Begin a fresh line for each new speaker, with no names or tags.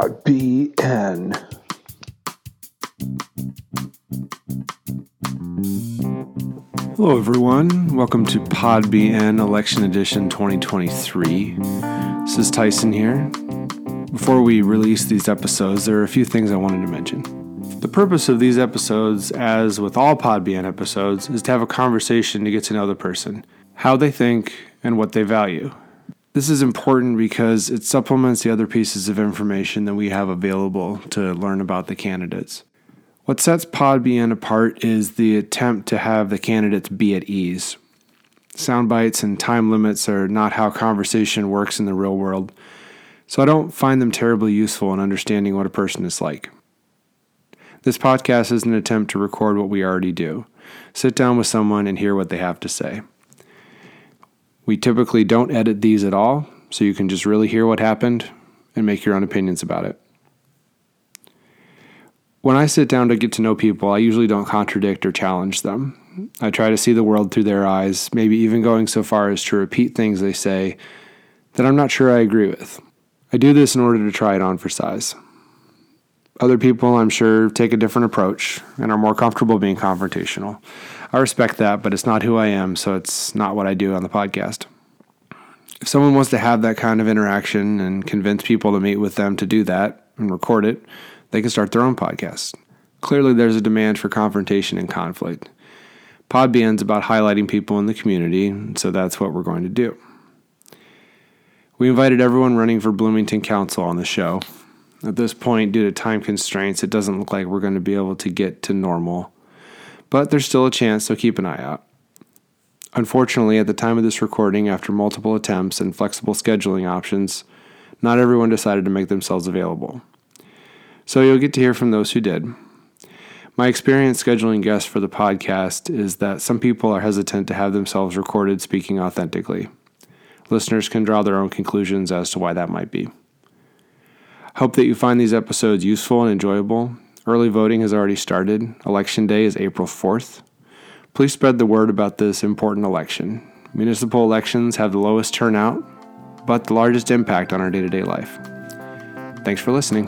BN. Hello, everyone. Welcome to PodBN Election Edition 2023. This is Tyson here. Before we release these episodes, there are a few things I wanted to mention. The purpose of these episodes, as with all PodBN episodes, is to have a conversation to get to know the person, how they think, and what they value. This is important because it supplements the other pieces of information that we have available to learn about the candidates. What sets PodBN apart is the attempt to have the candidates be at ease. Sound bites and time limits are not how conversation works in the real world, so I don't find them terribly useful in understanding what a person is like. This podcast is an attempt to record what we already do sit down with someone and hear what they have to say. We typically don't edit these at all, so you can just really hear what happened and make your own opinions about it. When I sit down to get to know people, I usually don't contradict or challenge them. I try to see the world through their eyes, maybe even going so far as to repeat things they say that I'm not sure I agree with. I do this in order to try it on for size. Other people, I'm sure, take a different approach and are more comfortable being confrontational. I respect that, but it's not who I am, so it's not what I do on the podcast. If someone wants to have that kind of interaction and convince people to meet with them to do that and record it, they can start their own podcast. Clearly, there's a demand for confrontation and conflict. PodBN's about highlighting people in the community, so that's what we're going to do. We invited everyone running for Bloomington Council on the show. At this point, due to time constraints, it doesn't look like we're going to be able to get to normal but there's still a chance, so keep an eye out. Unfortunately, at the time of this recording, after multiple attempts and flexible scheduling options, not everyone decided to make themselves available. So you'll get to hear from those who did. My experience scheduling guests for the podcast is that some people are hesitant to have themselves recorded speaking authentically. Listeners can draw their own conclusions as to why that might be. Hope that you find these episodes useful and enjoyable, Early voting has already started. Election day is April 4th. Please spread the word about this important election. Municipal elections have the lowest turnout, but the largest impact on our day to day life. Thanks for listening.